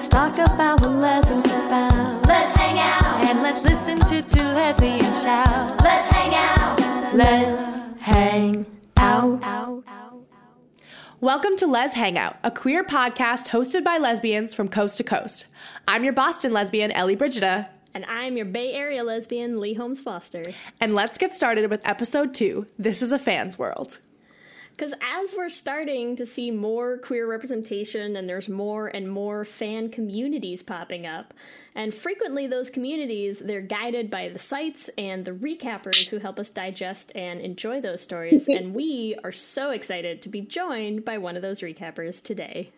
let's talk about what lessons about. Let's hang out. And let's listen to two lesbians shout. Let's hang out. Let's hang out. Welcome to Lez Hang Out, a queer podcast hosted by lesbians from coast to coast. I'm your Boston lesbian, Ellie Brigida, And I'm your Bay Area lesbian, Leigh Holmes Foster. and let's get started with episode two This is a Fan's World. Because as we're starting to see more queer representation and there's more and more fan communities popping up, and frequently those communities, they're guided by the sites and the recappers who help us digest and enjoy those stories. and we are so excited to be joined by one of those recappers today.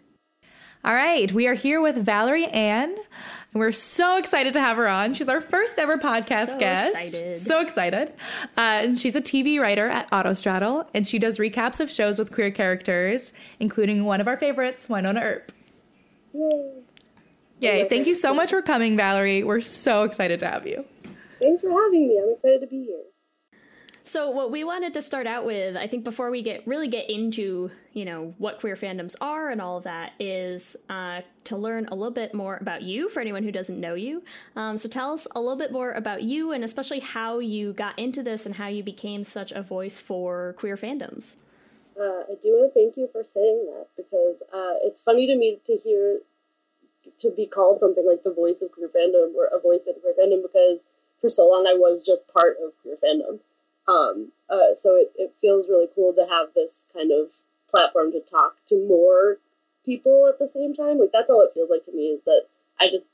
All right, we are here with Valerie Anne, and we're so excited to have her on. She's our first ever podcast So guest. excited. So excited. Uh, and she's a TV writer at Autostraddle, and she does recaps of shows with queer characters, including one of our favorites, Wynonna Earp. Yay. Yay. Thank you so much for coming, Valerie. We're so excited to have you. Thanks for having me. I'm excited to be here. So what we wanted to start out with, I think before we get really get into, you know, what queer fandoms are and all of that is uh, to learn a little bit more about you for anyone who doesn't know you. Um, so tell us a little bit more about you and especially how you got into this and how you became such a voice for queer fandoms. Uh, I do want to thank you for saying that because uh, it's funny to me to hear to be called something like the voice of queer fandom or a voice of queer fandom because for so long I was just part of queer fandom. Um, uh, so it, it feels really cool to have this kind of platform to talk to more people at the same time. Like that's all it feels like to me is that I just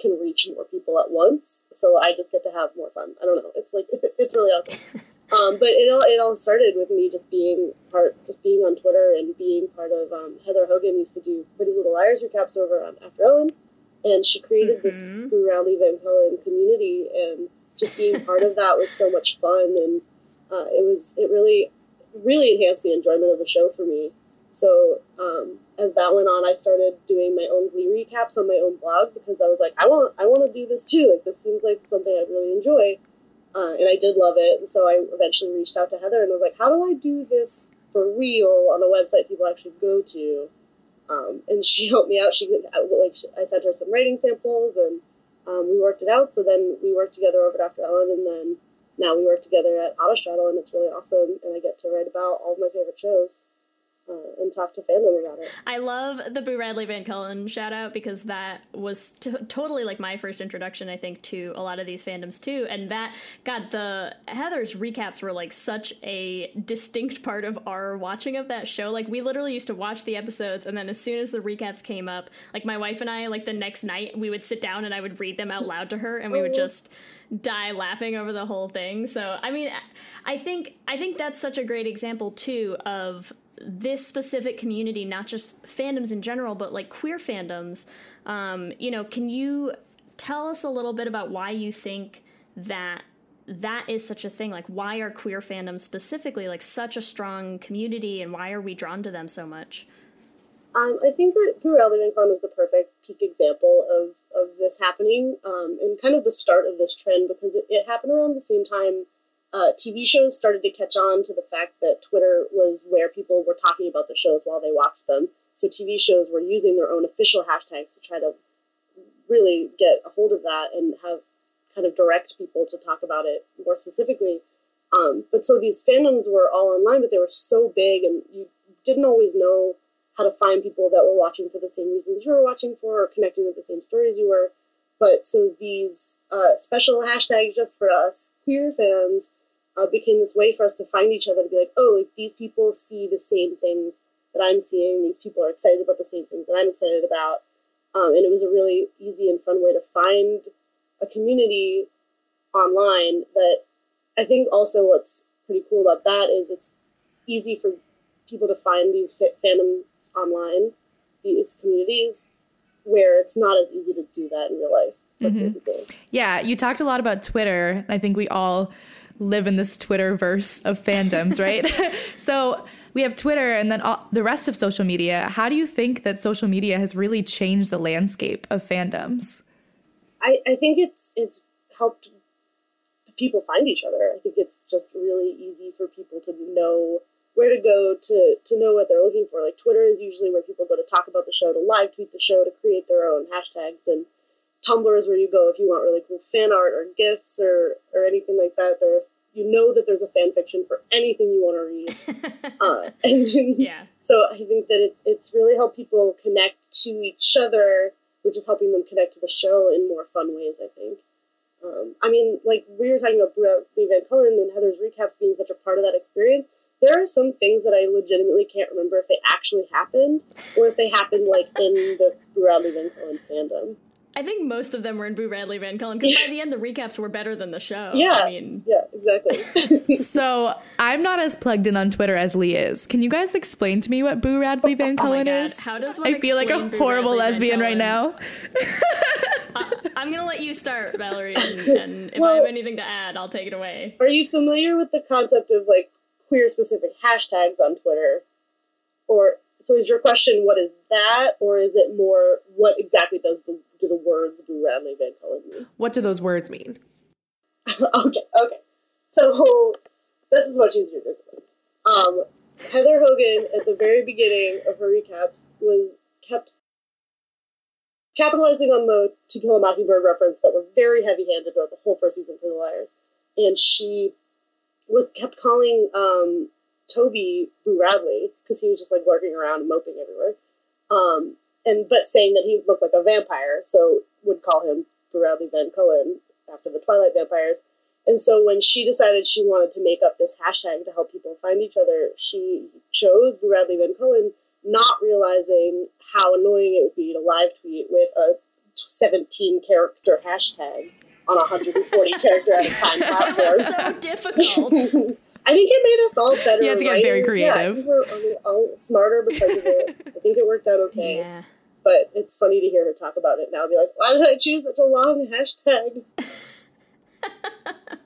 can reach more people at once. So I just get to have more fun. I don't know. It's like it's really awesome. Um, but it all it all started with me just being part, just being on Twitter and being part of. Um, Heather Hogan used to do Pretty Little Liars recaps over on After Ellen, and she created this Mhm. Boo Radley Van Cullen community, and just being part of that was so much fun, and uh, it was it really really enhanced the enjoyment of the show for me. So um, as that went on, I started doing my own Glee recaps on my own blog because I was like, I want I want to do this too. Like this seems like something I'd really enjoy. Uh, and I did love it. And so I eventually reached out to Heather and was like, how do I do this for real on a website people actually go to? Um, and she helped me out. She I- like I sent her some writing samples and um, we worked it out. So then we worked together over Dr. Ellen and then now we work together at Autostraddle and it's really awesome. And I get to write about all of my favorite shows uh, and talk to fandom about it. I love the Boo Radley Van Cullen shout out because that was t- totally like my first introduction, I think, to a lot of these fandoms too. And that, God, the Heather's recaps were like such a distinct part of our watching of that show. Like, we literally used to watch the episodes, and then as soon as the recaps came up, like my wife and I, like the next night, we would sit down and I would read them out loud to her, and we would just die laughing over the whole thing. So, I mean, I think I think that's such a great example too of this specific community, not just fandoms in general, but like queer fandoms. Um, you know, can you tell us a little bit about why you think that that is such a thing? Like, why are queer fandoms specifically like such a strong community, and why are we drawn to them so much? Um, I think that Boo Radley Van was the perfect peak example of, of this happening um, and kind of the start of this trend because it, it happened around the same time uh, TV shows started to catch on to the fact that Twitter was where people were talking about the shows while they watched them. So TV shows were using their own official hashtags to try to really get a hold of that and have kind of direct people to talk about it more specifically. Um, but so these fandoms were all online, but they were so big, and you didn't always know how to find people that were watching for the same reasons you were watching for, or connecting with the same stories you were. But so these uh, special hashtags just for us queer fans uh, became this way for us to find each other to be like, oh, like these people see the same things that I'm seeing. These people are excited about the same things that I'm excited about. Um, and it was a really easy and fun way to find a community online that I think also what's pretty cool about that is it's easy for people to find these fa- fandoms online, these communities, where it's not as easy to do that in real life. people. Yeah, you talked a lot about Twitter. I think we all live in this Twitter verse of fandoms, right? so we have Twitter and then all, the rest of social media. How do you think that social media has really changed the landscape of fandoms? I, I think it's it's helped people find each other. I think it's just really easy for people to know where to go to to know what they're looking for. Like Twitter is usually where people go to talk about the show, to live tweet the show, to create their own hashtags, and Tumblr is where you go if you want really cool fan art or gifs or or anything like that. There, you know that there's a fan fiction for anything you want to read. uh, and Yeah. so I think that it's it's really helped people connect to each other, which is helping them connect to the show in more fun ways. I think. Um, I mean, like we were talking about Lee Van Cullen and Heather's recaps being such a part of that experience. There are some things that I legitimately can't remember if they actually happened or if they happened like in the Boo Radley Van Cullen fandom. I think most of them were in Boo Radley Van Cullen because by the end the recaps were better than the show. Yeah, I mean, yeah, exactly. So I'm not as plugged in on Twitter as Leigh is. Can you guys explain to me what Boo Radley Van oh Cullen god, is? how does one I feel like a Boo horrible Radley lesbian right Cullen? now. Uh, I'm gonna let you start, Valerie, and, and if I have anything to add, I'll take it away. Are you familiar with the concept of like queer specific hashtags on Twitter? Or so is your question what is that, or is it more what exactly does the do the words Boo Radley Van Cullen mean? What do those words mean? okay, okay. So this is what she's going to explain. Um, Heather Hogan at the very beginning of her recaps was kept capitalizing on the To Kill a Mockingbird reference that were very heavy-handed throughout the whole first season for the Liars, and she was kept calling um, Toby Boo Radley because he was just like lurking around and moping everywhere, um, and but saying that he looked like a vampire, so would call him Boo Radley Van Cullen after the Twilight vampires. And so when she decided she wanted to make up this hashtag to help people find each other, she chose Boo Radley Van Cullen, not realizing how annoying it would be to live tweet with a 17 character hashtag on a 140 character at a time platform. so difficult. I think it made us all better. You had to get very writers. Yeah, creative. think we're all, smarter because of it. I think it worked out okay. yeah. But it's funny to hear her talk about it now. Be like, why did I choose such a long hashtag?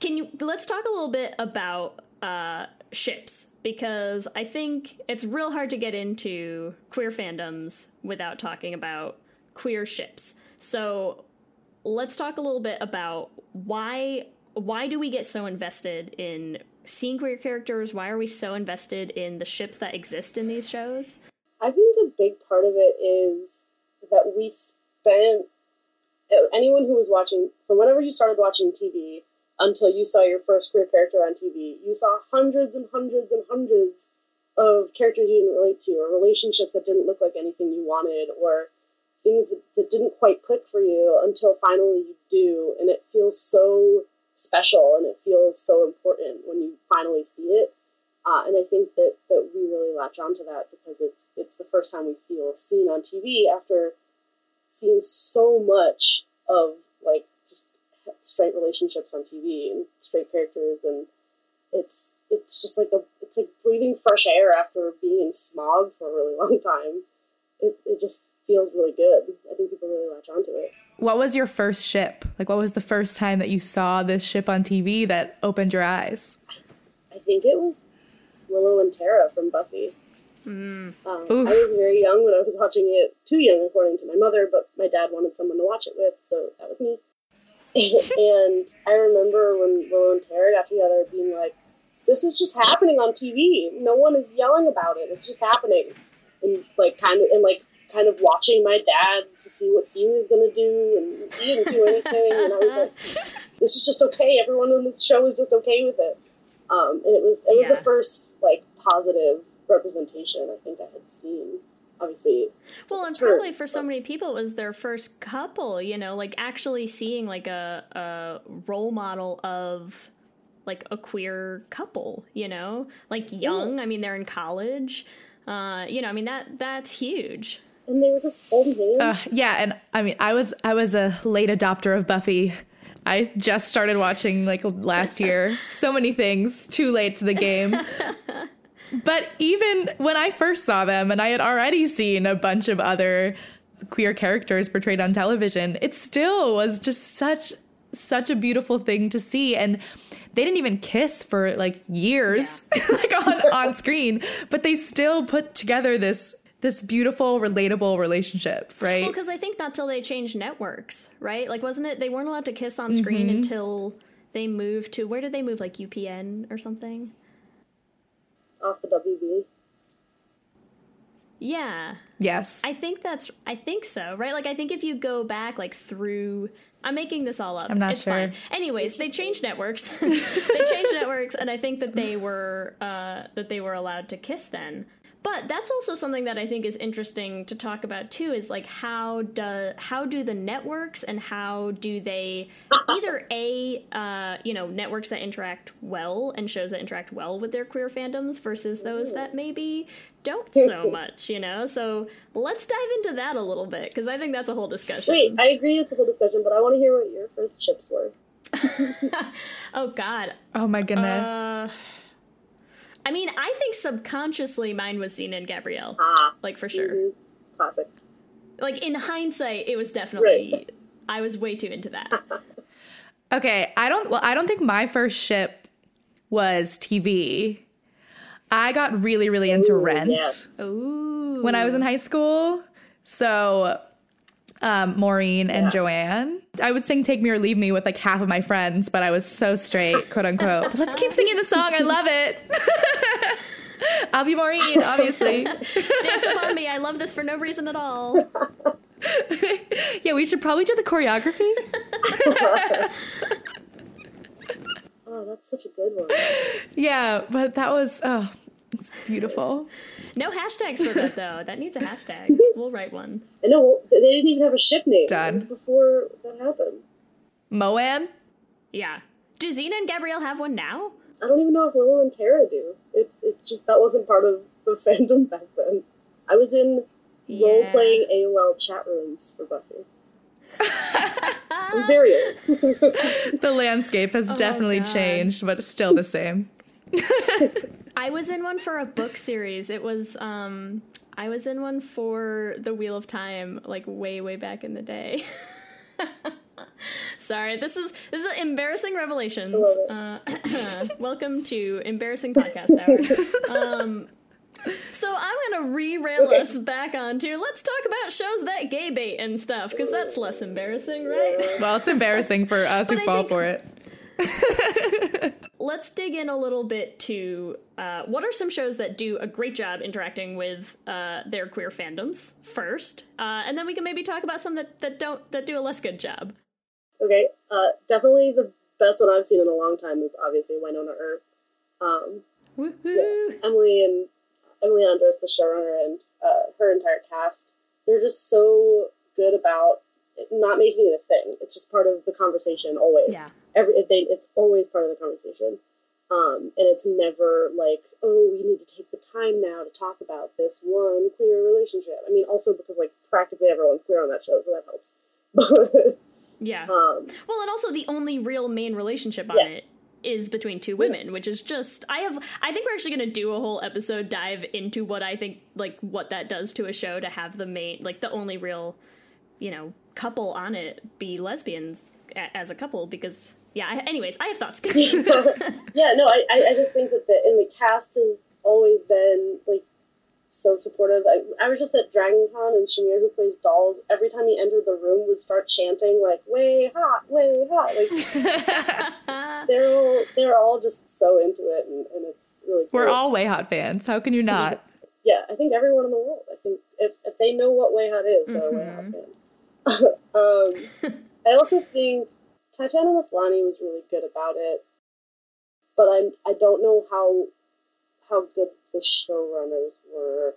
Can you let's talk a little bit about uh, ships because I think it's real hard to get into queer fandoms without talking about queer ships. So let's talk a little bit about why why do we get so invested in seeing queer characters? Why are we so invested in the ships that exist in these shows? I think a big part of it is that we spent anyone who was watching from whenever you started watching TV until you saw your first queer character on TV, you saw hundreds and hundreds and hundreds of characters you didn't relate to, or relationships that didn't look like anything you wanted, or things that, that didn't quite click for you until finally you do, and it feels so special and it feels so important when you finally see it. Uh, and I think that, that we really latch onto that because it's it's the first time we feel seen on TV after seeing so much of like just straight relationships on TV and straight characters and it's it's just like a it's like breathing fresh air after being in smog for a really long time. It it just feels really good. I think people really latch onto it. What was your first ship? Like, what was the first time that you saw this ship on TV that opened your eyes? I think it was Willow and Tara from Buffy. Um, I was very young when I was watching it, too young according to my mother, but my dad wanted someone to watch it with, so that was me. and I remember when Willow and Tara got together being like, this is just happening on TV. No one is yelling about it. It's just happening. And like kind of and like kind of watching my dad to see what he was gonna do and he didn't do anything and I was like, This is just okay. Everyone on this show is just okay with it. Um, and it was it was Yeah. the first like positive representation I think I had seen. Obviously Well, and probably for so many people, it was their first couple. You know, like actually seeing like a a role model of like a queer couple. You know, like young. I mean, they're in college. Uh, you know, I mean that that's huge. And they were just hands. Uh, yeah, and I mean, I was I was a late adopter of Buffy. I just started watching like last year. So many things, too late to the game. But even when I first saw them, and I had already seen a bunch of other queer characters portrayed on television, it still was just such such a beautiful thing to see and they didn't even kiss for like years like on, on screen but they still put together this this beautiful relatable relationship right Well, because I think not till they changed networks, right? Like, wasn't it? They weren't allowed to kiss on screen Mm-hmm. until they moved to where did they move? Like UPN or something? Off the WB. Yeah, yes I think that's. I think so, right? Like, I think if you go back, like through. I'm making this all up. I'm not it's sure. Fine. Anyways, they changed networks. they changed networks, and I think that they were uh, that they were allowed to kiss then. But that's also something that I think is interesting to talk about too. Is like how do how do the networks and how do they either a uh, you know networks that interact well and shows that interact well with their queer fandoms versus those that maybe don't so much. You know, so let's dive into that a little bit because I think that's a whole discussion. Wait, I agree it's a whole discussion, but I want to hear what your first chips were. Oh God. oh my goodness Uh, I mean, I think subconsciously mine was Xena and Gabrielle. Ah, Like for sure. mhm. classic. Like in hindsight, it was definitely. Right. I was way too into that. Okay, I don't well I don't think my first ship was TV. I got really really into Ooh, Rent yes. When I was in high school. So um, Maureen and Yeah. Joanne. I would sing "Take Me or Leave Me" with like half of my friends, but I was so straight, quote unquote. But let's keep singing the song. I love it. I'll be Maureen, obviously. Dance upon me. I love this for no reason at all. yeah, we should probably do the choreography. Oh, that's such a good one. Yeah, but that was oh, it's beautiful. No hashtags for that though. That needs a hashtag. We'll write one. I know they didn't even have a ship name. Done. Before that happened. Moan. Yeah. Do Xena and Gabrielle have one now? I don't even know if Willow and Tara do. It, it just that wasn't part of the fandom back then. I was in role playing AOL chat rooms for Buffy. I'm very old. The landscape has oh definitely Oh, God. changed, but it's still the same. I was in one for a book series. It was um I was in one for The Wheel of Time like way way back in the day. Sorry, this is this is embarrassing revelations. Uh, welcome to embarrassing podcast hour. Um, so I'm gonna re-rail us back onto let's talk about shows that gay bait and stuff because that's less embarrassing, right? Well, it's embarrassing for us who I fall think- for it. let's dig in a little bit to uh, what are some shows that do a great job interacting with uh, their queer fandoms first, uh, and then we can maybe talk about some that, that don't that do a less good job. Okay, uh, definitely the best one I've seen in a long time is obviously Wynonna Earp. Um, Woohoo! Emily and Emily Andras, the showrunner, and uh, her entire cast, they're just so good about not making it a thing. It's just part of the conversation always. Yeah. Every they, it's always part of the conversation. Um, and it's never like, oh, we need to take the time now to talk about this one queer relationship. I mean, also because like practically everyone's queer on that show, so that helps. Yeah. um, Well, and also the only real main relationship on Yeah. it is between two women, which is just I have I think we're actually going to do a whole episode dive into what I think like what that does to a show to have the main like the only real you know couple on it be lesbians a- as a couple because yeah, I, anyways, I have thoughts. Yeah, no, I, I, I just think that the and the cast has always been like so supportive. I, I was just at Dragon Con and Shamier, who plays dolls, every time he entered the room would start chanting like "WayHaught, way hot." Like they're all they're all just so into it, and, and it's really cool. We're all WayHaught fans. How can you not? yeah. I think everyone in the world. I think if, if they know what WayHaught is, they're a WayHaught fan. um, I also think Tatiana Maslany was really good about it, but I'm I don't know how how good the showrunners were.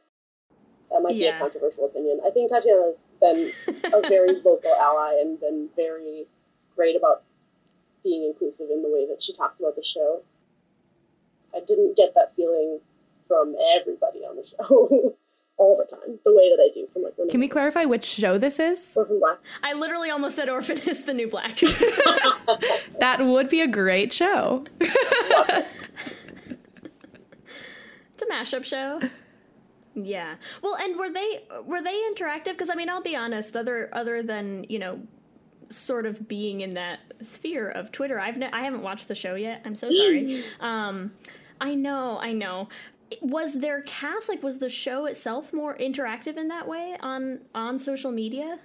That might be a controversial opinion. I think Tatiana's been a very vocal ally and been very great about being inclusive in the way that she talks about the show. I didn't get that feeling from everybody on the show all the time, the way that I do from like when Can we clarify which show this is? Orphan Black. I literally almost said Orphan is the new black. That would be a great show. it's a mashup show. Yeah. Well, and were they were they interactive? Because I mean, I'll be honest. Other other than you know, sort of being in that sphere of Twitter, I've ne- I haven't watched the show yet. I'm so sorry. um, I know, I know. Was their cast like was the show itself more interactive in that way on on social media?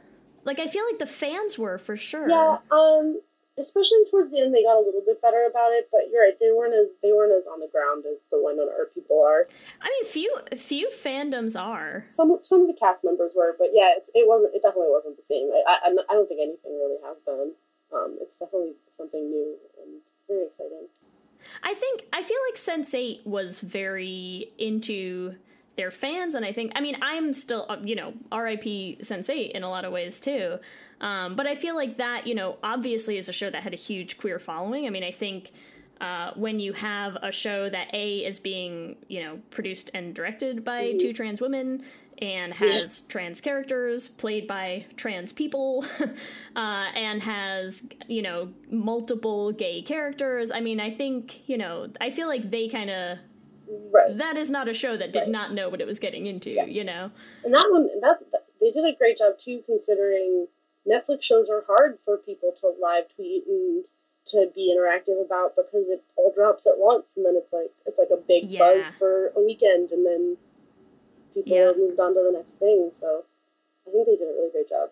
Like I feel like the fans were for sure. Yeah, um, especially towards the end, they got a little bit better about it. But you're right; they weren't as they weren't as on the ground as the Wynonna Earp people are. I mean, few few fandoms are. Some some of the cast members were, but yeah, it's, it wasn't. It definitely wasn't the same. I, I I don't think anything really has been. Um, it's definitely something new and very exciting. I think I feel like Sense8 was very into their fans, and I think I mean I'm still uh, you know R.I.P. Sense8 in a lot of ways too, um, but I feel like that you know obviously is a show that had a huge queer following. I mean I think. Uh, when you have a show that a is being you know produced and directed by two trans women and has trans characters played by trans people uh, and has you know multiple gay characters i mean i think you know i feel like they kind of Right. that is not a show that did Right. not know what it was getting into you know And that one, that's they did a great job too, considering Netflix shows are hard for people to live tweet and to be interactive about because it all drops at once, and then it's like it's like a big Yeah. buzz for a weekend, and then people Yeah. moved on to the next thing. So I think they did a really great job.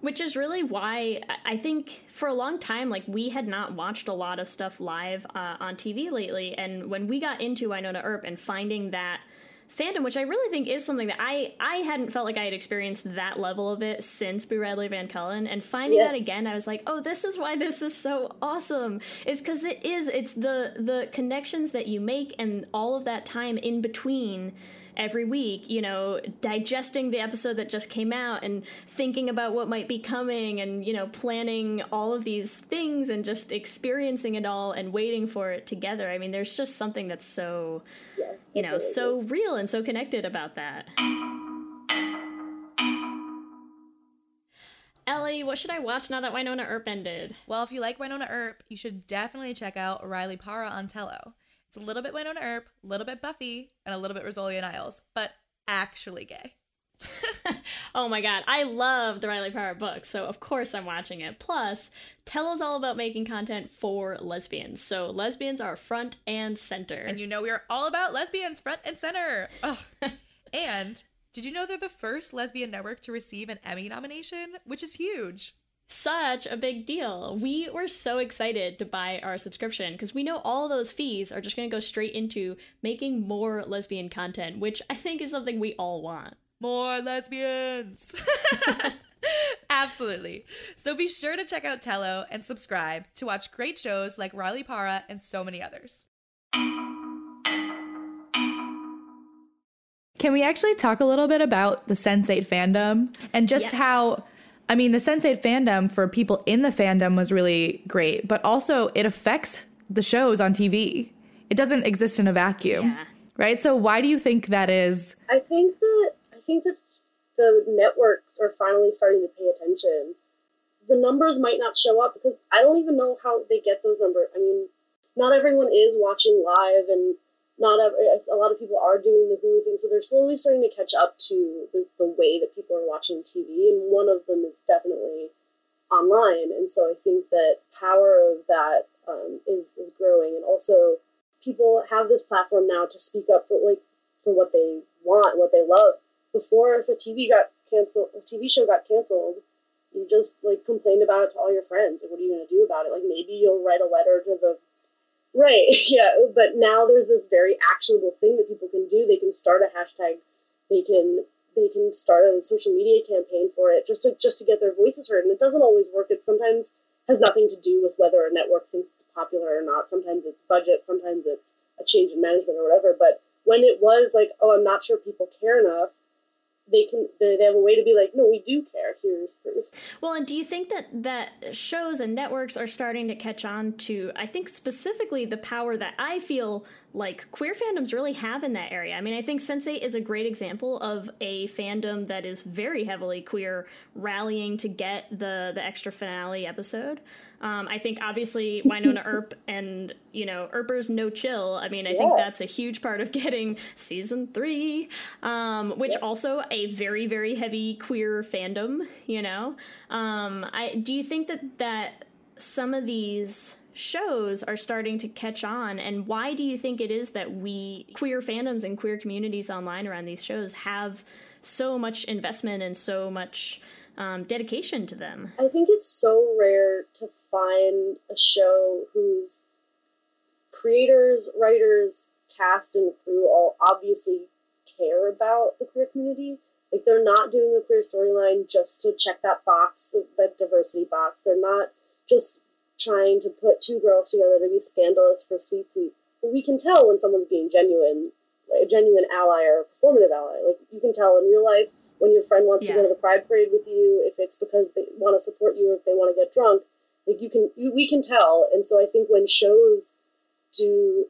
which is really why I- I think for a long time, like we had not watched a lot of stuff live uh, on TV lately, and when we got into Wynonna Earp and finding that fandom, which I really think is something that I I hadn't felt like I had experienced that level of it since Boo Radley Van Cullen, and finding Yeah. that again, I was like, oh, this is why this is so awesome. It's because it is. It's the the connections that you make and all of that time in between every week, you know, digesting the episode that just came out and thinking about what might be coming and, you know, planning all of these things and just experiencing it all and waiting for it together. I mean, there's just something that's so, you know, so real and so connected about that. Ellie, what should I watch now that Wynonna Earp ended? Well, if you like Wynonna Earp, you should definitely check out Riley Parra on Tello. It's a little bit Wynonna Earp, a little bit Buffy, and a little bit Rizzoli and Isles, but actually gay. Oh my god, I love the Riley Parra book, so of course I'm watching it. Plus, Tello's all about making content for lesbians, so lesbians are front and center. And you know we are all about lesbians front and center. And did you know they're the first lesbian network to receive an Emmy nomination, which is huge. Such a big deal. We were so excited to buy our subscription because we know all those fees are just going to go straight into making more lesbian content, which I think is something we all want. More lesbians. Absolutely. So be sure to check out Tello and subscribe to watch great shows like Riley Parra and so many others. Can we actually talk a little bit about the Sense8 fandom and just Yes. how I mean the Sense8 fandom for people in the fandom was really great, but also it affects the shows on TV. It doesn't exist in a vacuum. Yeah. Right? So why do you think that is? I think that I think that the networks are finally starting to pay attention. The numbers might not show up because I don't even know how they get those numbers. I mean, not everyone is watching live, and not ev- a lot of people are doing the Hulu thing, so they're slowly starting to catch up to the, the way that people are watching TV, and one of them is definitely online. And so I think that power of that um, is is growing, and also people have this platform now to speak up for like for what they want, what they love. Before, if a TV got canceled, a TV show got canceled, you just like complained about it to all your friends. Like, what are you to do about it? Like, maybe you'll write a letter to the right, yeah. But now there's this very actionable thing that people can do. They can start a hashtag. They can they can start a social media campaign for it just to just to get their voices heard. And it doesn't always work. It sometimes has nothing to do with whether a network thinks it's popular or not. Sometimes it's budget. Sometimes it's a change in management or whatever. But when it was like, oh, I'm not sure people care enough, they can they, have a way to be like, no, we do care. Here's proof. Well, and do you think that that shows and networks are starting to catch on to? I think specifically the power that I feel like queer fandoms really have in that area. I mean, I think Sense8 is a great example of a fandom that is very heavily queer, rallying to get the the extra finale episode. Um, I think obviously Wynonna Earp and you know Earpers No Chill. I mean, I think that's a huge part of getting season three, um, which also a very very heavy queer fandom. You know, um, I do you think that that some of these shows are starting to catch on and why do you think it is that we queer fandoms and queer communities online around these shows have so much investment and so much um, dedication to them I think it's so rare to find a show whose creators, writers, cast, and crew all obviously care about the queer community. Like they're not doing a queer storyline just to check that box, that diversity box. They're not just trying to put two girls together to be scandalous for sweet sweet. We can tell when someone's being genuine, like a genuine ally or a performative ally. Like you can tell in real life when your friend wants to go to the pride parade with you, if it's because they want to support you or if they want to get drunk. Like you can, you, we can tell. And so I think when shows do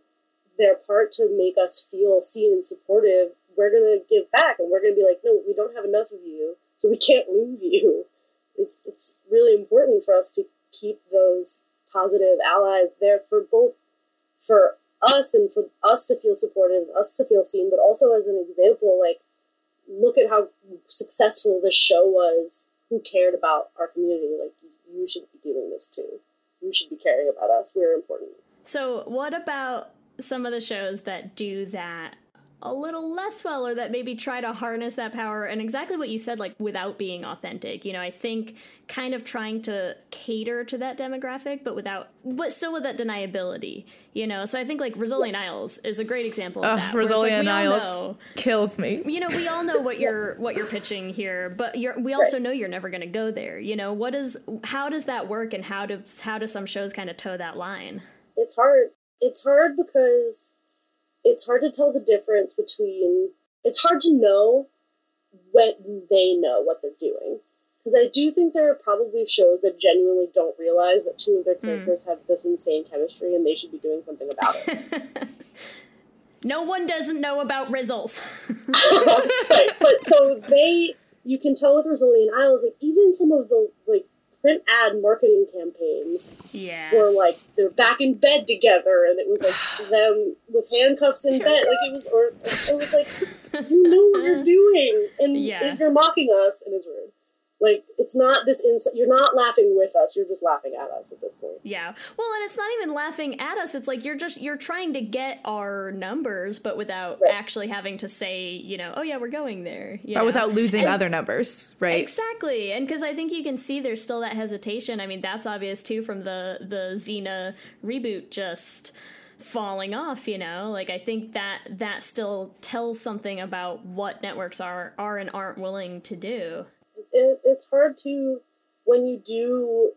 their part to make us feel seen and supportive, we're gonna give back and we're gonna be like, no, we don't have enough of you, so we can't lose you. It's it's really important for us to keep those positive allies there for both for us and for us to feel supported, and us to feel seen, but also as an example, like look at how successful this show was. Who cared about our community? Like you should be doing this too. You should be caring about us. We're important. so what about some of the shows that do that a little less well or that maybe try to harness that power and exactly what you said like without being authentic. You know i think kind of trying to cater to that demographic but without but still with that deniability you know? So i think like Rizzoli and Isles is a great example of that like, Rosalia we Niles know- kills me. you know we all know what you're what you're pitching here but you're we also know you're never going to go there you know? What is how does that work and how does how do some shows kind of toe that line? It's hard. It's hard because it's hard to tell the difference between. It's hard to know when they know what they're doing. Because I do think there are probably shows that genuinely don't realize that two of their hmm. characters have this insane chemistry and they should be doing something about it. no one doesn't know about rizzles right, but so they, you can tell with Rizzoli and Isles, like even some of the like print ad marketing campaigns yeah were like they're back in bed together, and it was like them with handcuffs in bed. Like it was, or it was like you know what you're doing, and Yeah. you're mocking us, and it's rude. Like it's not this inside. You're not laughing with us. You're just laughing at us at this point. yeah well and it's not even laughing at us it's like you're just you're trying to get our numbers but without Right. actually having to say you know oh yeah we're going there you But know? without losing And- other numbers, right? Exactly, and because I think you can see there's still that hesitation. I mean, that's obvious too from the the Xena reboot just falling off. You know, like I think that that still tells something about what networks are are and aren't willing to do. It, it's hard to when you do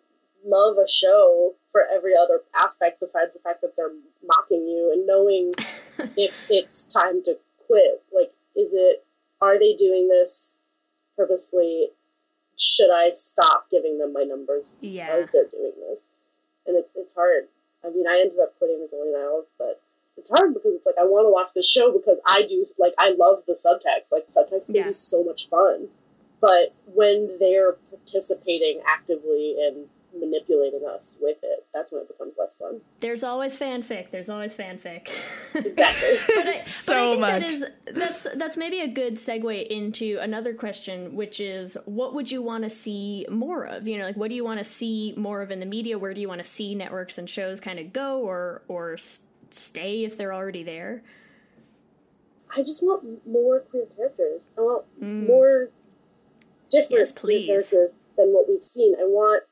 love a show for every other aspect besides the fact that they're mocking you and knowing if it's time to quit like is it are they doing this purposely? should i stop giving them my numbers? Yeah, as they're doing this. And it, it's hard. I mean i ended up quitting Rizzoli and Isles but it's hard because it's like i want to watch this show because i do like i love the subtext. Like subtext can Yeah. be so much fun but when they're participating actively in manipulating us with it that's when it becomes less fun there's always fanfic. There's always fanfic. exactly but I, So but I think much. That is, that's that's maybe a good segue into another question, which is what would you want to see more of? You know, like what do you want to see more of in the media? Where do you want to see networks and shows kind of go, or or stay if they're already there? I just want more queer characters. I want mm. more different. Yes, queer characters than what we've seen. I want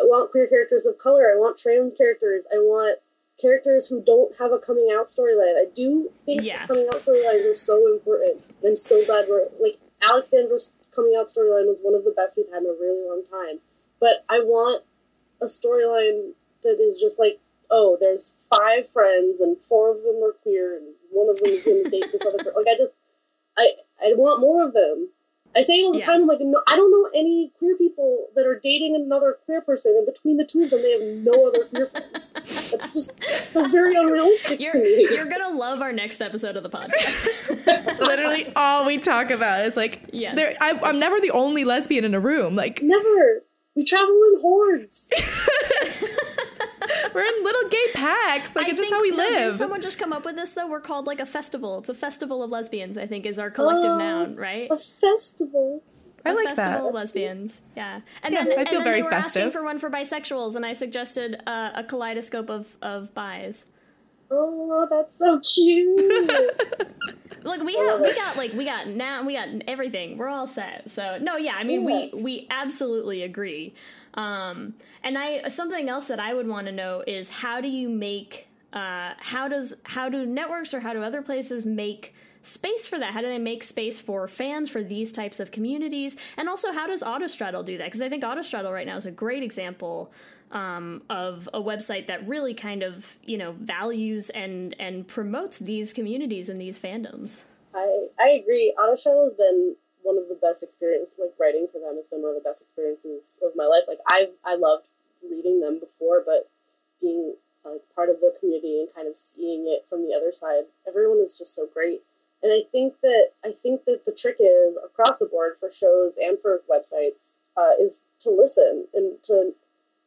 I want queer characters of color. I want trans characters. I want characters who don't have a coming out storyline. I do think Yeah. coming out storylines are so important. I'm so glad we're like Alex Danvers' coming out storyline was one of the best we've had in a really long time. But I want a storyline that is just like, oh, there's five friends and four of them are queer and one of them is going to date this other. per- Like I just, I I want more of them. I say it all the Yeah. time. I'm like, no, I don't know any queer people that are dating another queer person, and between the two of them, they have no other queer friends. That's just that's very unrealistic You're, to me. you're gonna love our next episode of the podcast. Literally all we talk about is like, Yes. there- I, I'm never the only lesbian in a room. Like, Never. We travel in hordes. we're in little gay packs. Like, I it's just how we no, Did live. someone just come up with this though? We're called like a festival. It's a festival of lesbians. I think is our collective Oh. noun, right? A festival. I a like festival that. of lesbians. Yeah, and Yeah, then I and feel then very they were asking for one for bisexuals, and I suggested uh, a kaleidoscope of of bis. Oh, that's so cute. Look, we have we got like we got now we got everything. We're all set. So no, yeah, I mean we we absolutely agree. Um, and I something else that I would want to know is how do you make uh, how does how do networks or how do other places make space for that? How do they make space for fans for these types of communities? And also, how does Autostraddle do that? Because I think Autostraddle right now is a great example um, of a website that really kind of you know values and and promotes these communities and these fandoms. I I agree. Autostraddle has been one of the best experiences. Like writing for them has been one of the best experiences of my life. Like I I loved reading them before, but being like part of the community and kind of seeing it from the other side, everyone is just so great. And I think that I think that the trick is across the board for shows and for websites uh, is to listen and to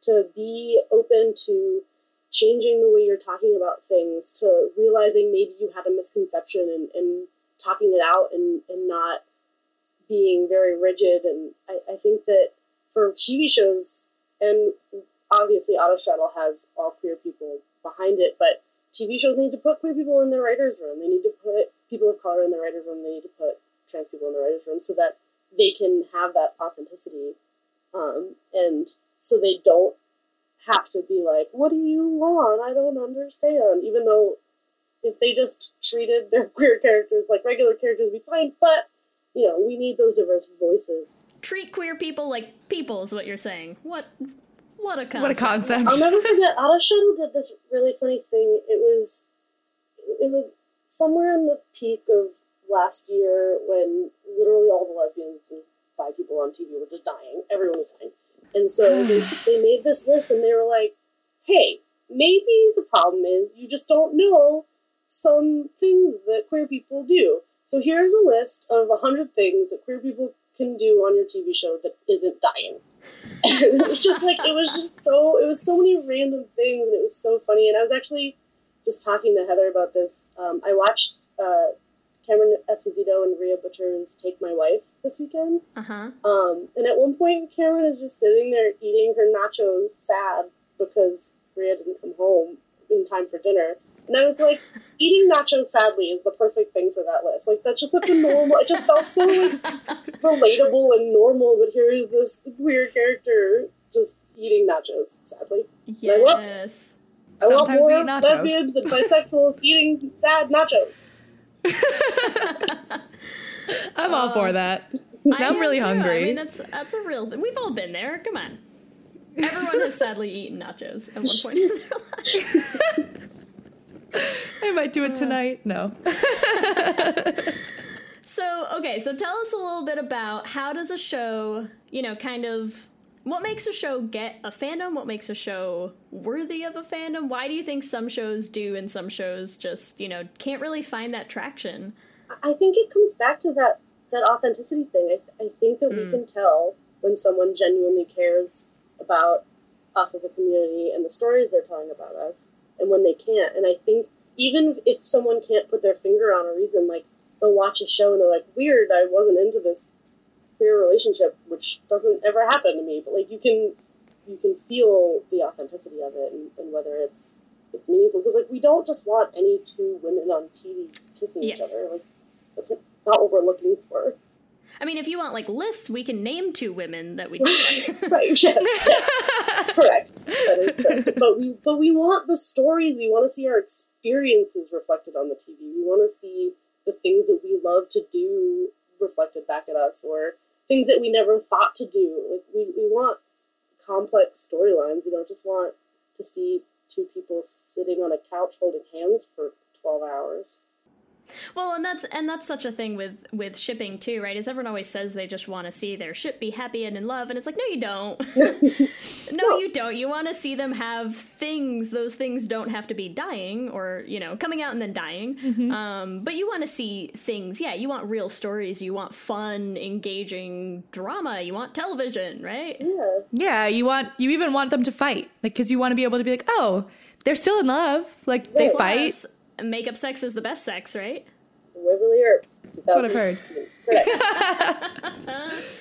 to be open to changing the way you're talking about things, to realizing maybe you had a misconception and, and talking it out and, and not being very rigid. And I, I think that for TV shows, and obviously Auto Autostraddle has all queer people behind it, but TV shows need to put queer people in the writer's room. They need to put people of color in the writer's room. They need to put trans people in the writer's room so that they can have that authenticity. Um, and so they don't have to be like, what do you want? I don't understand. Even though if they just treated their queer characters like regular characters, would be fine. But, you know, we need those diverse voices. treat queer people like people is what you're saying. What what a concept. what a concept. I'll never forget. Autostraddle did this really funny thing. It was, it was somewhere in the peak of last year when literally all the lesbians and bi people on TV were just dying. Everyone was dying, and so they, they made this list, and they were like, "Hey, maybe the problem is you just don't know some things that queer people do. So here's a list of a hundred things that queer people can do on your TV show that isn't dying." and it was just like it was just so it was so many random things and it was so funny and i was actually just talking to heather about this um, i watched uh, cameron esposito and rhea butcher's take my wife this weekend Uh-huh. um, and at one point cameron is just sitting there eating her nachos sad because rhea didn't come home in time for dinner and i was like eating nachos sadly is the perfect thing for that list like that's just such a normal it just felt so like relatable and normal, but here is this weird character just eating nachos, sadly. Yes. I want Sometimes we more eat nachos. lesbians and bisexuals eating sad nachos. I'm all for that. I I'm really too. hungry. I mean, that's that's a real thing. We've all been there. Come on. Everyone has sadly eaten nachos at one point in their life. I might do Uh. it tonight. No. So, okay, so tell us a little bit about how does a show, you know, kind of what makes a show get a fandom? What makes a show worthy of a fandom? Why do you think some shows do and some shows just, you know, can't really find that traction? I think it comes back to that, that authenticity thing. I, I think that we mm. can tell when someone genuinely cares about us as a community and the stories they're telling about us, and when they can't. And I think even if someone can't put their finger on a reason, like they'll watch a show and they're like, "Weird, I wasn't into this queer relationship," which doesn't ever happen to me. But like you can, you can feel the authenticity of it and, and whether it's it's meaningful because like we don't just want any two women on TV kissing each other. Like that's not what we're looking for. I mean, if you want like lists, we can name two women that we right? Yes, yes. correct. That is correct. But we but we want the stories. We want to see our experiences reflected on the TV. We want to see the things that we love to do reflected back at us, or things that we never thought to do. Like we, we want complex storylines. We don't just want to see two people sitting on a couch holding hands for twelve hours. Well, and that's and that's such a thing with with shipping too, right? Is everyone always says they just want to see their ship be happy and in love, and it's like, no, you don't. no, you don't. You want to see them have things. Those things don't have to be dying or you know coming out and then dying. Um, but you want to see things. Yeah, you want real stories. You want fun, engaging drama. You want television, right? Yeah. Yeah, you want you even want them to fight, like because you want to be able to be like, oh, they're still in love, like they Right. fight. Plus, makeup sex is the best sex, right? Waverly Earp. That's what I've heard.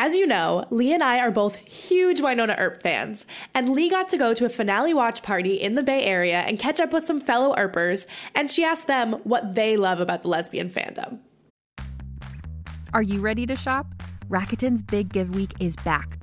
As you know, Leigh and I are both huge Wynonna Earp fans, and Leigh got to go to a finale watch party in the Bay Area and catch up with some fellow Earpers, and she asked them what they love about the lesbian fandom. Are you ready to shop? Rakuten's Big Give Week is back.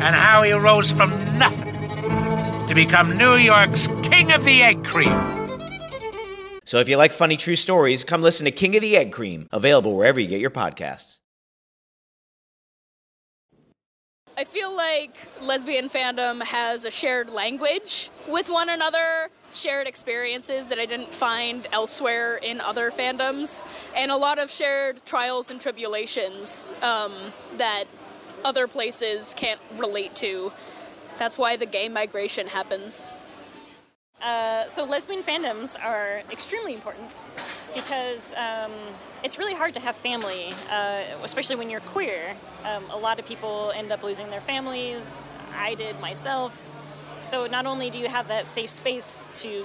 and how he rose from nothing to become New York's King of the Egg Cream. So if you like funny true stories, come listen to King of the Egg Cream, available wherever you get your podcasts. I feel like lesbian fandom has a shared language with one another, shared experiences that I didn't find elsewhere in other fandoms, and a lot of shared trials and tribulations um, that other places can't relate to. That's why the gay migration happens. Uh, so lesbian fandoms are extremely important because um, it's really hard to have family, uh, especially when you're queer. Um, a lot of people end up losing their families. I did myself. So not only do you have that safe space to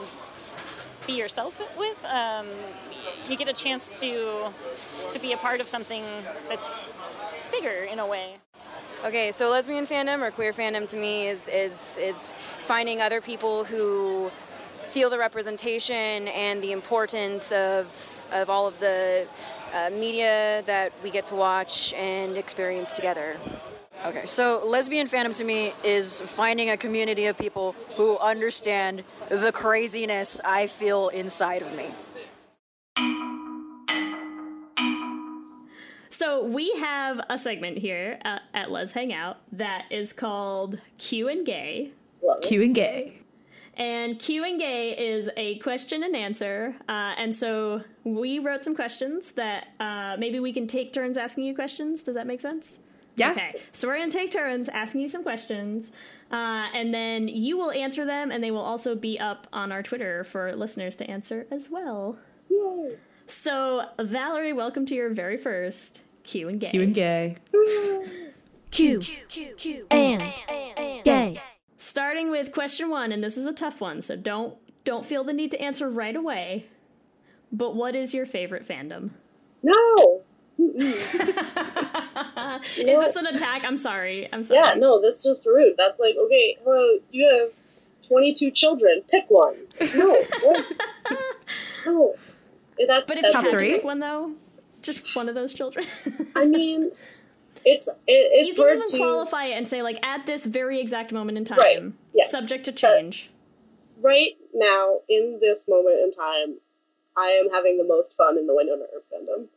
be yourself with, um, you get a chance to to be a part of something that's bigger in a way. Okay, so lesbian fandom or queer fandom to me is is is finding other people who feel the representation and the importance of of all of the uh, media that we get to watch and experience together. Okay, so lesbian fandom to me is finding a community of people who understand the craziness I feel inside of me. So we have a segment here at, at Lez Hang Out that is called Q and Gay. Q and Gay. And Q and Gay is a question and answer. Uh, and so we wrote some questions that uh, maybe we can take turns asking you questions. Does that make sense? Yeah. Okay. So we're going to take turns asking you some questions. Uh, and then you will answer them, and they will also be up on our Twitter for listeners to answer as well. Yay. So, Valerie, welcome to your very first Q and Gay. Q and Gay. Q, Q. Q. And. And. and gay. Starting with question one, and this is a tough one, so don't don't feel the need to answer right away. But what is your favorite fandom? No. Is this an attack? I'm sorry. I'm sorry. Yeah, no, that's just rude. That's like, okay, hello, you have 22 children. Pick one. No. no. That's, But if that's you had to three? pick one though, just one of those children. I mean, it's it, it's you can even to qualify it and say like at this very exact moment in time, Right, yes. subject to change. right now in this moment in time. I am having the most fun in the Wynonna Earp fandom.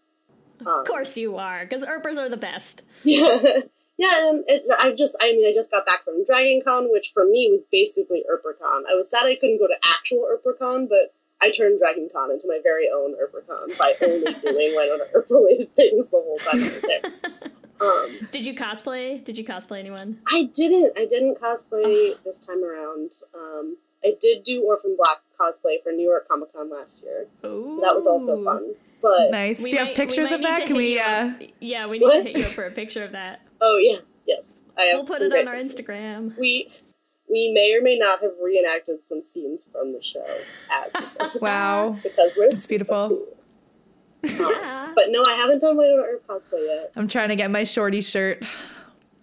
Um, of course you are, because Earpers are the best. Yeah, yeah, and it, I just, I mean, I just got back from Dragon Con, which for me was basically EarperCon. I was sad I couldn't go to actual EarperCon, but I turned Dragon Con into my very own EarperCon by only doing Wynonna Earp related things the whole time I there. Um, Did you cosplay? Did you cosplay anyone? I didn't, I didn't cosplay this time around. Um, I did do Orphan Black cosplay for New York Comic Con last year, so that was also fun. But Nice. Do you have pictures of that? Can we? you uh up. Yeah, we need What? to hit you up for a picture of that. Oh yeah, yes, I have. We'll put it on our. Instagram. We we may or may not have reenacted some scenes from the show as Wow. because we're It's beautiful. Yeah. But no, I haven't done my own Earp cosplay yet. I'm trying to get my shorty shirt.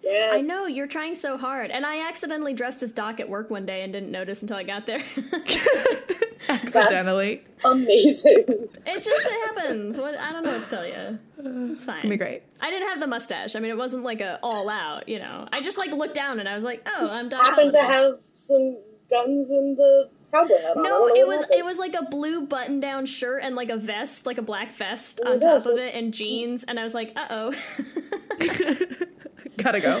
Yes. I know you're trying so hard, and I accidentally dressed as Doc at work one day and didn't notice until I got there. Accidentally. Amazing. it just it happens. What I don't know what to tell you. It's fine. It's gonna be great. I didn't have the mustache. I mean, it wasn't like a all out. You know, I just like looked down and I was like, oh, I'm Doc. Happened to have some guns and a cowboy hat on. No, it was happened. it was like a blue button down shirt and like a vest, like a black vest Oh on gosh, top of it and jeans, and I was like, uh oh, Gotta go.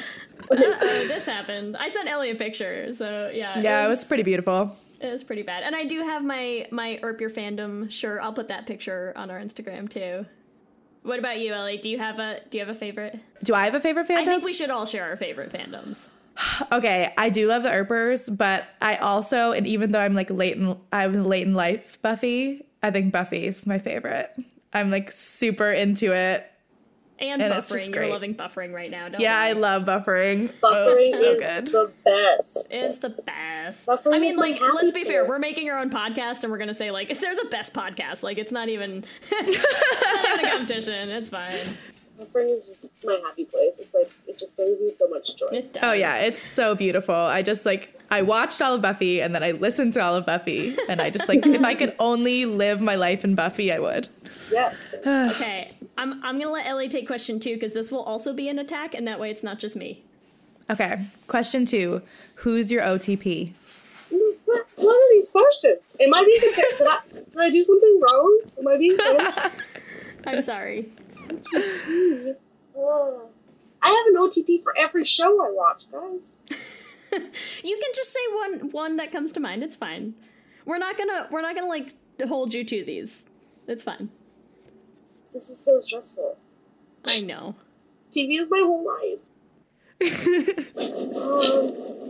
this happened. I sent Ellie a picture, so yeah, Yeah, it was pretty beautiful. It was pretty bad. And I do have my my Earp Your Fandom shirt. I'll put that picture on our Instagram too. What about you, Ellie? Do you have a do you have a favorite? Do I have a favorite fandom? I think we should all share our favorite fandoms. Okay, I do love the Earpers, but I also, and even though I'm like late in, I'm late in life, Buffy. I think Buffy's my favorite. I'm like super into it. And, And it's just buffering. You're loving buffering right now, don't Yeah, you? I love buffering. Oh, buffering Oh, so is good. the best. It's the best. Buffering I mean, like, let's be fair. We're making our own podcast, and we're gonna say like they're the best podcast. Like, it's not even, it's not even a competition. It's fine. Buffering is just my happy place. It's like it just brings me so much joy. It does. Oh yeah, it's so beautiful. I just like I watched all of Buffy and then I listened to all of Buffy and I just like if I could only live my life in Buffy, I would. Yeah. okay, I'm I'm gonna let Ellie take question two because this will also be an attack, and that way it's not just me. Okay. Question 2. Who's your OTP? What, what are these questions? Am I being did I, did I do something wrong? Am I being I'm sorry. Oh. I have an OTP for every show I watch, guys. You can just say one one that comes to mind. It's fine. We're not gonna we're not gonna like hold you to these. It's fine. This is so stressful. I know. TV is my whole life. um,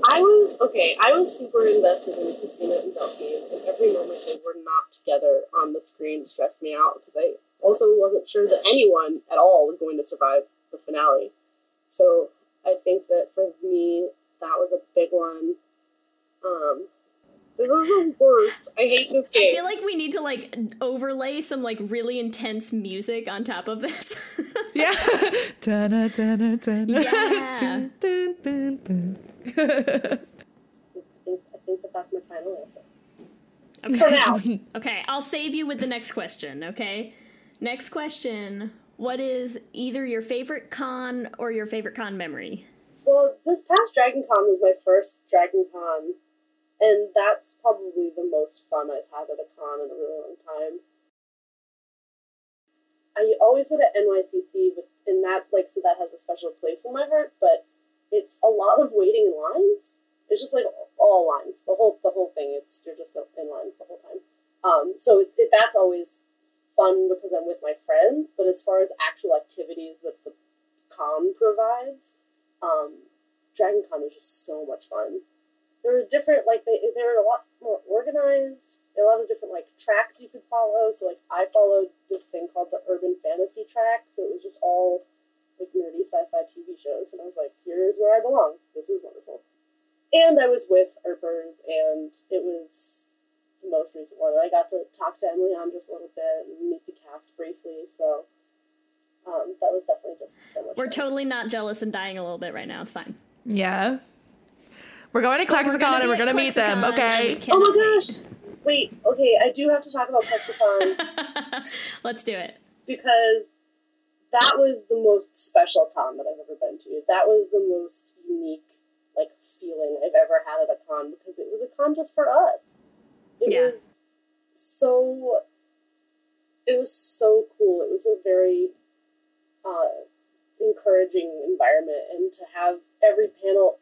I was okay. I was super invested in Cosima and Delphine, and every moment they were not together on the screen stressed me out because I also wasn't sure that anyone at all was going to survive the finale. So I think that for me, that was a big one. Um, this is the worst. I hate this game. I feel like we need to like overlay some like really intense music on top of this. Yeah. Dun, dun, dun, dun, Yeah. dun, dun, dun, dun. I think, I think that that's my final answer. For now. okay, I'll save you with the next question, okay? Next question. What is either your favorite con or your favorite con memory? Well, this past Dragon Con was my first Dragon Con, and that's probably the most fun I've had at a con in a really long time. I always go to NYCC, but in that like so that has a special place in my heart. But it's a lot of waiting in lines. It's just like all lines, the whole the whole thing. It's you're just in lines the whole time. Um, so it's it, that's always fun because I'm with my friends. But as far as actual activities that the con provides, um, Dragon Con is just so much fun. There were different, like they they were a lot more organized. A lot of different like tracks you could follow. So like I followed this thing called the Urban Fantasy track. So it was just all like nerdy sci-fi TV shows, and I was like, here's where I belong. This is wonderful. And I was with Earpers, and it was the most recent one. And I got to talk to Emily Andras just a little bit and meet the cast briefly. So um, that was definitely just so much. We're fun. totally not jealous and dying a little bit right now. It's fine. Yeah. We're going to But we're ClexaCon gonna and we're going to meet them, okay? Oh my gosh! Wait, okay, I do have to talk about ClexaCon Let's do it. because that was the most special con that I've ever been to. That was the most unique like feeling I've ever had at a con because it was a con just for us. It Yeah. was so it was so cool. It was a very uh, encouraging environment, and to have every panel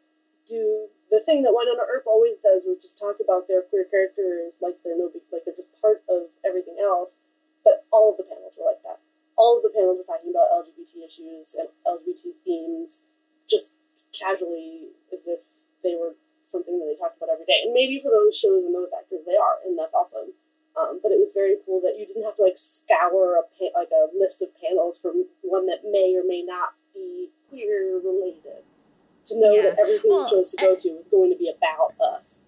do the thing that Wynonna Earp always does, which is talk about their queer characters like they're no big, like they're just part of everything else. But all of the panels were like that. All of the panels were talking about LGBT issues and LGBT themes, just casually, as if they were something that they talked about every day. And maybe for those shows and those actors, they are, and that's awesome. Um, but it was very cool that you didn't have to like scour a pa- like a list of panels for one that may or may not be queer related. To know Yeah. that everything Well, you chose to go to was going to be about us.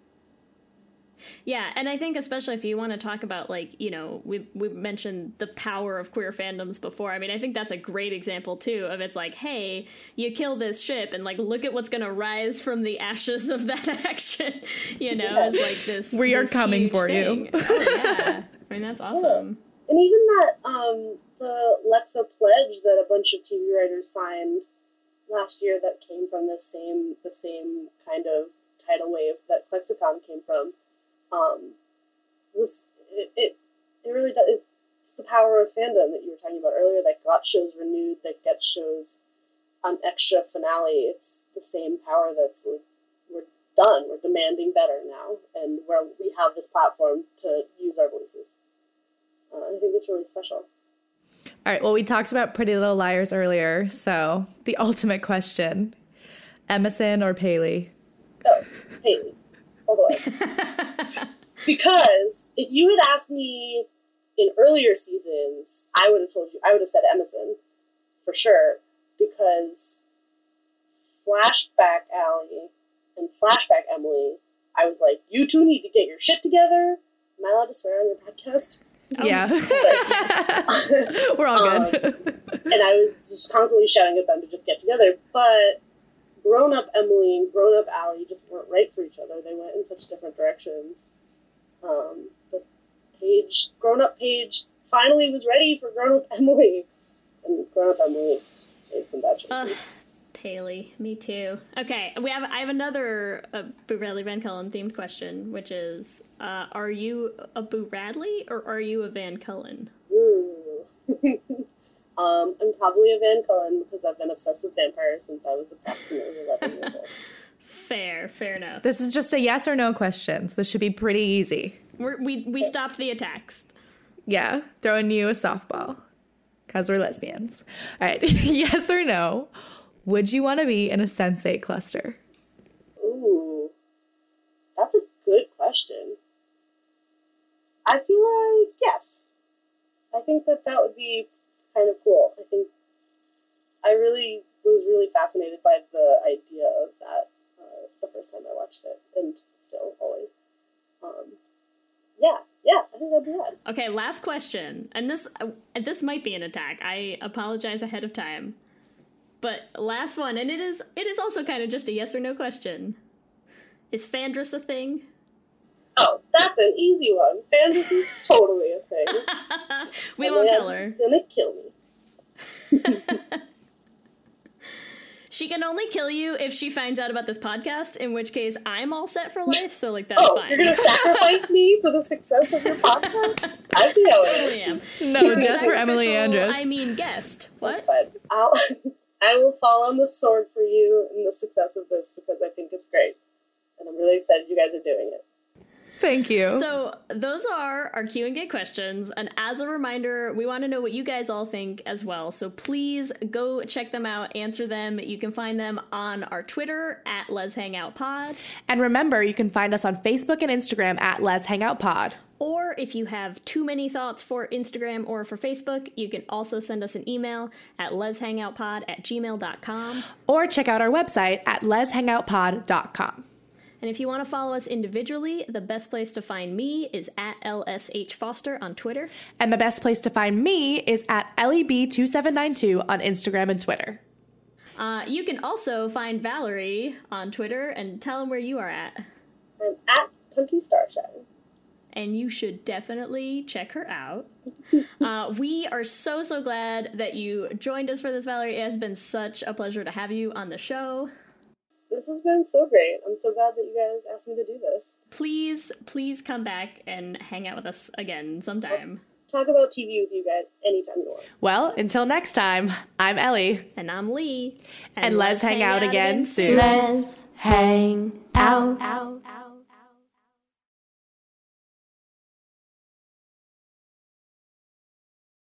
Yeah, and I think especially if you want to talk about like you know we we mentioned the power of queer fandoms before. I mean, I think that's a great example too of it's like, hey, you kill this ship, and like look at what's gonna rise from the ashes of that action. You know, Yeah. it's like this. We are coming for thing. you. Oh, yeah, I mean that's awesome. And even that, um, the Lexa pledge that a bunch of TV writers signed last year that came from the same the same kind of tidal wave that ClexaCon came from, um, was it, it, it really does it's the power of fandom that you were talking about earlier that got shows renewed, that gets shows an extra finale. It's the same power that's like we're done, we're demanding better now, and where we have this platform to use our voices. Uh, I think it's really special. All right. Well, we talked about Pretty Little Liars earlier, so the ultimate question: Emison or Paily? Oh, Paily, all the way. because if you had asked me in earlier seasons, I would have told you, I would have said Emison for sure, because Flashback Ali and Flashback Emily, I was like, you two need to get your shit together. Am I allowed to swear on your podcast? Yeah. We're all good. and I was just constantly shouting at them to just get together. But grown up Emily and grown up Ali just weren't right for each other. They went in such different directions. Um, but Paige, grown up Paige, finally was ready for grown up Emily. And grown up Emily made some bad choices. Ugh, Paily, me too. Okay, we have I have another uh, Boo Radley Van Cullen themed question, which is: uh, Are you a Boo Radley or are you a Van Cullen? Ooh. um, I'm probably a Van Cullen because I've been obsessed with vampires since I was approximately 11 years old. Fair, fair enough. This is just a yes or no question. So this should be pretty easy. We're, we we stopped the attacks. Yeah, throwing you a softball because we're lesbians. All right, yes or no? Would you want to be in a sensate cluster? Ooh, that's a good question. I feel like yes. I think that that would be kind of cool. I think I really was really fascinated by the idea of that uh, the first time I watched it, and still always. Um, yeah, yeah, I think that'd be rad. Okay, last question, and this uh, this might be an attack. I apologize ahead of time, but last one, and it is it is also kind of just a yes or no question. Is Fandras a thing? Oh, that's an easy one. Fandras is totally a thing. We And won't tell her. Gonna kill me. She can only kill you if she finds out about this podcast, in which case I'm all set for life. So like that's Oh, fine. you're gonna sacrifice me for the success of your podcast? I see how it totally is. am. No, just for Emily Andras. I mean, guest. That's What? fine. I'll, I will fall on the sword for you in the success of this because I think it's great. And I'm really excited you guys are doing it. Thank you. So those are our Q and A questions, and as a reminder, we want to know what you guys all think as well. So please go check them out, answer them. You can find them on our Twitter at Lez Hang Out Pod, and remember, you can find us on Facebook and Instagram at Lez Hang Out Pod. Or if you have too many thoughts for Instagram or for Facebook, you can also send us an email at lezhangoutpod at gmail.com. Or check out our website at lezhangoutpod.com. And if you want to follow us individually, the best place to find me is at LSH Foster on Twitter. And the best place to find me is at E LEB2792 on Instagram and Twitter. Uh, you can also find Valerie on Twitter and tell them where you are at. I'm at Punky Starshine. And you should definitely check her out. uh, we are so, so glad that you joined us for this, Valerie. It has been such a pleasure to have you on the show. This has been so great. I'm so glad that you guys asked me to do this. Please, please come back and hang out with us again sometime. Talk about TV with you guys anytime you want. Well, until next time, I'm Ellie. And I'm Leigh. And, let's, hang, out, again soon. Let's hang out. out, out.